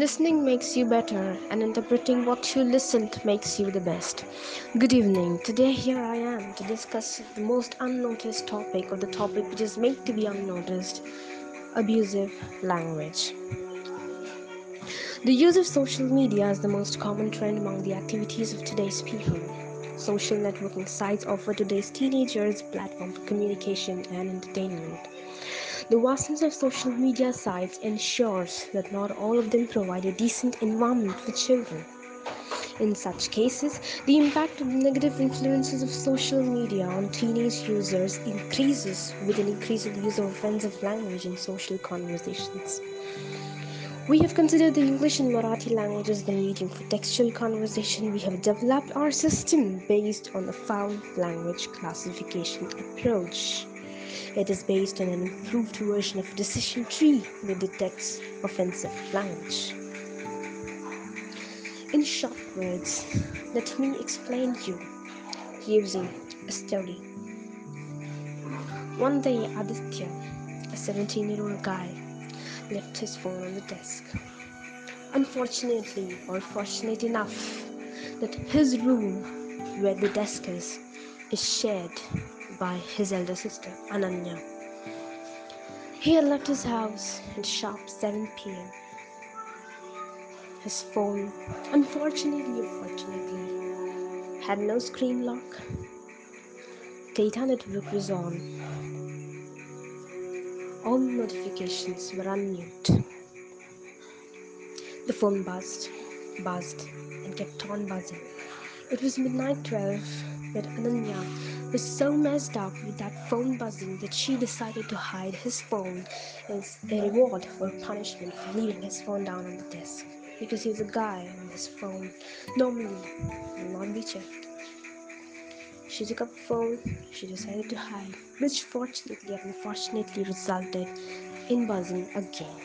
Listening makes you better, and interpreting what you listened makes you the best. Good evening. Today, here I am to discuss the most unnoticed topic, or the topic which is made to be unnoticed abusive language. The use of social media is the most common trend among the activities of today's people. Social networking sites offer today's teenagers a platform for communication and entertainment. The vastness of social media sites ensures that not all of them provide a decent environment for children. In such cases, the impact of negative influences of social media on teenage users increases with an increase in the use of offensive language in social conversations. We have considered the English and Marathi language as the medium for textual conversation. We have developed our system based on the foul language classification approach. It is based on an improved version of decision tree that detects offensive language. In short words, let me explain you using a story. One day, Aditya, a 17 year old guy, left his phone on the desk. Unfortunately, or fortunate enough, that his room where the desk is is shared by his elder sister, Ananya. He had left his house at sharp 7 pm. His phone, unfortunately or fortunately, had no screen lock. Data network was on. All notifications were on mute. The phone buzzed, buzzed, and kept on buzzing. It was midnight 12 that Ananya was so messed up with that phone buzzing that she decided to hide his phone as a reward or punishment for leaving his phone down on the desk. Because he's a guy and his phone normally will not be checked. She took up the phone, she decided to hide, which fortunately and unfortunately resulted in buzzing again.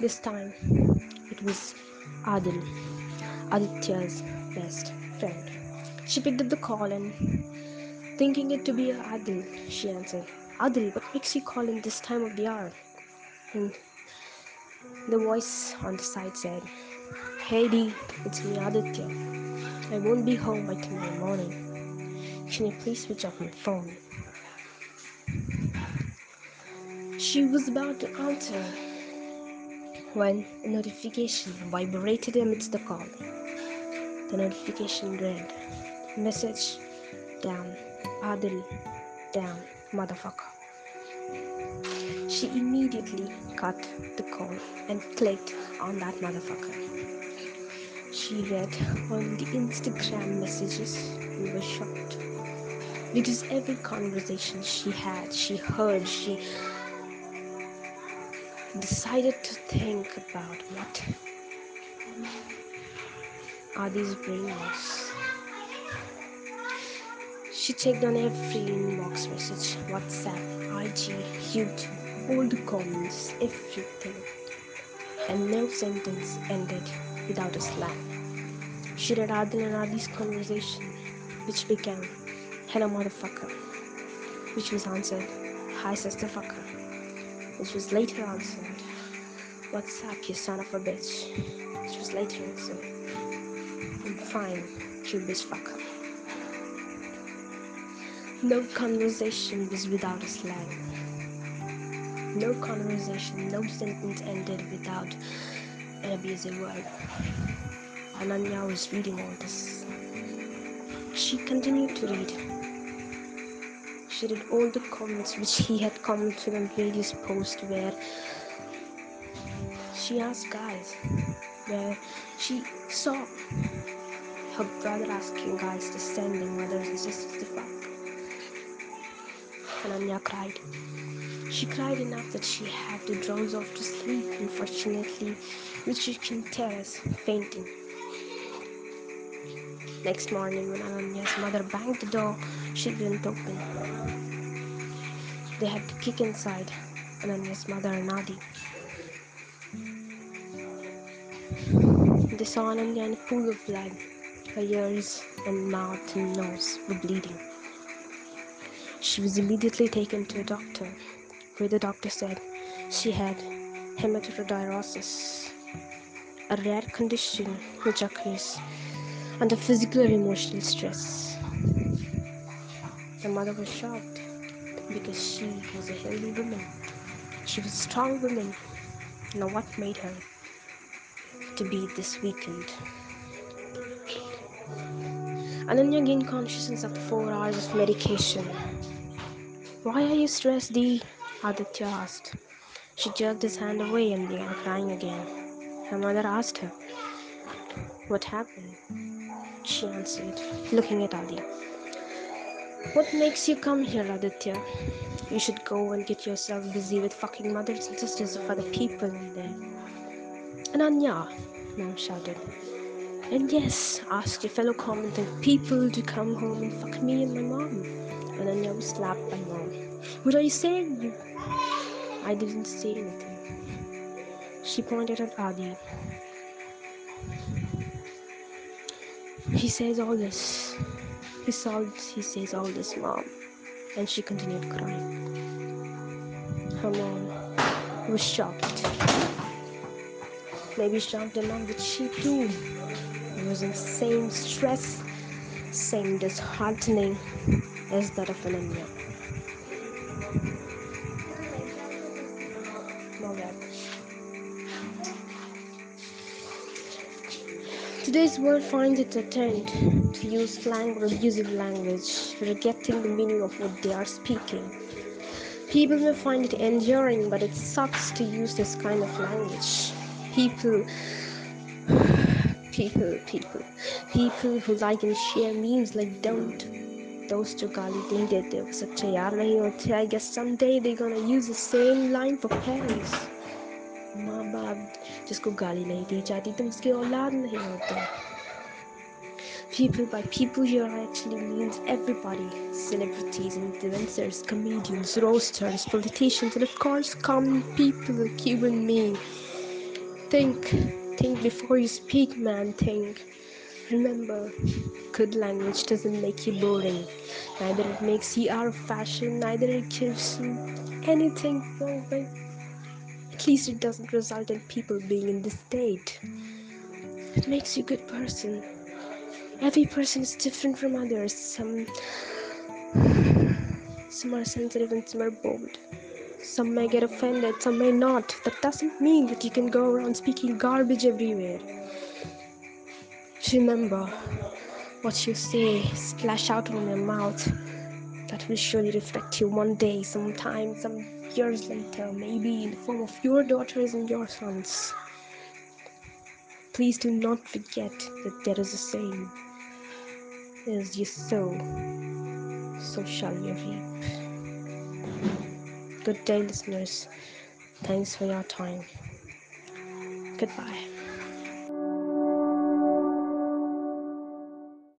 This time it was Adil, Aditya's best friend. She picked up the call and Thinking it to be Adil, she answered, Adil, what makes you call in this time of the hour? And the voice on the side said, Hey Dee, it's me Aditya. I won't be home by tomorrow morning. Can you please switch off my phone? She was about to answer when a notification vibrated amidst the call. The notification read, Message down Adil, damn motherfucker. She immediately cut the call and clicked on that motherfucker. She read all the Instagram messages and was shocked. Because every conversation she had, she heard, she decided to think about what are these brain was. She checked on every inbox message, WhatsApp, IG, YouTube, all the comments, everything. And no sentence ended without a slang. She read Adil and Adi's conversation, which began, Hello motherfucker, which was answered, Hi sister fucker, which was later answered, What's up, you son of a bitch, which was later answered, I'm fine, you bitch fucker. No conversation was without a slang. No conversation, no sentence ended without an abusive word. Ananya was reading all this. She continued to read. She read all the comments which he had commented on various posts where she asked guys, where she saw her brother asking guys to send him mothers and sisters to fuck. Ananya cried. She cried enough that she had to drowse off to sleep, unfortunately, which you can tell fainting. Next morning, when Ananya's mother banged the door, she didn't open. They had to kick inside Ananya's mother and. They saw Ananya in a pool of blood. Her ears and mouth and nose were bleeding. She was immediately taken to a doctor, where the doctor said she had hematohidrosis, a rare condition which occurs under physical or emotional stress. The mother was shocked because she was a healthy woman. She was a strong woman. Now, what made her to be this weakened? Ananya gained consciousness after four hours of medication. Why are you stressed, Dee? Aditya asked. She jerked his hand away and began crying again. Her mother asked her, What happened? She answered, looking at Aditya. What makes you come here, Aditya? You should go and get yourself busy with fucking mothers and sisters of other people in there. Ananya, Mom shouted. And yes, ask your fellow commenting people to come home and fuck me and my mom. Ananya was slapped by mom. What are you saying? I didn't say anything. She pointed at Adi. He says all this. He saw he says all this, mom. And she continued crying. Her mom was shocked. Maybe shocked along with she too It was in same stress, same disheartening that of Ananya. Today's world finds it a trend to use slang or abusive language, forgetting the meaning of what they are speaking. People may find it endearing, but it sucks to use this kind of language. People people, people, people who like and share memes like don't Those two गाली नहीं देते वो सच्चे यार नहीं होते I guess someday they're gonna use the same line for parents. माँ बाप जिसको गाली नहीं दी जाती तुम उसके औलाद नहीं होते People by people here actually means everybody celebrities, influencers, comedians, roasters, politicians, and of course, common people like you and me. Think Think before you speak, man. Think. Remember, good language doesn't make you boring. Neither it makes you out of fashion, neither it gives you anything but At least it doesn't result in people being in this state. It makes you a good person. Every person is different from others. Some some are sensitive and some are bold. Some may get offended, some may not. That doesn't mean that you can go around speaking garbage everywhere. Remember, what you say splash out from your mouth. That will surely reflect you one day, sometime, some years later, maybe in the form of your daughters and your sons. Please do not forget that there is a saying as you sow, so shall you reap. Good day, listeners. Thanks for your time. Goodbye.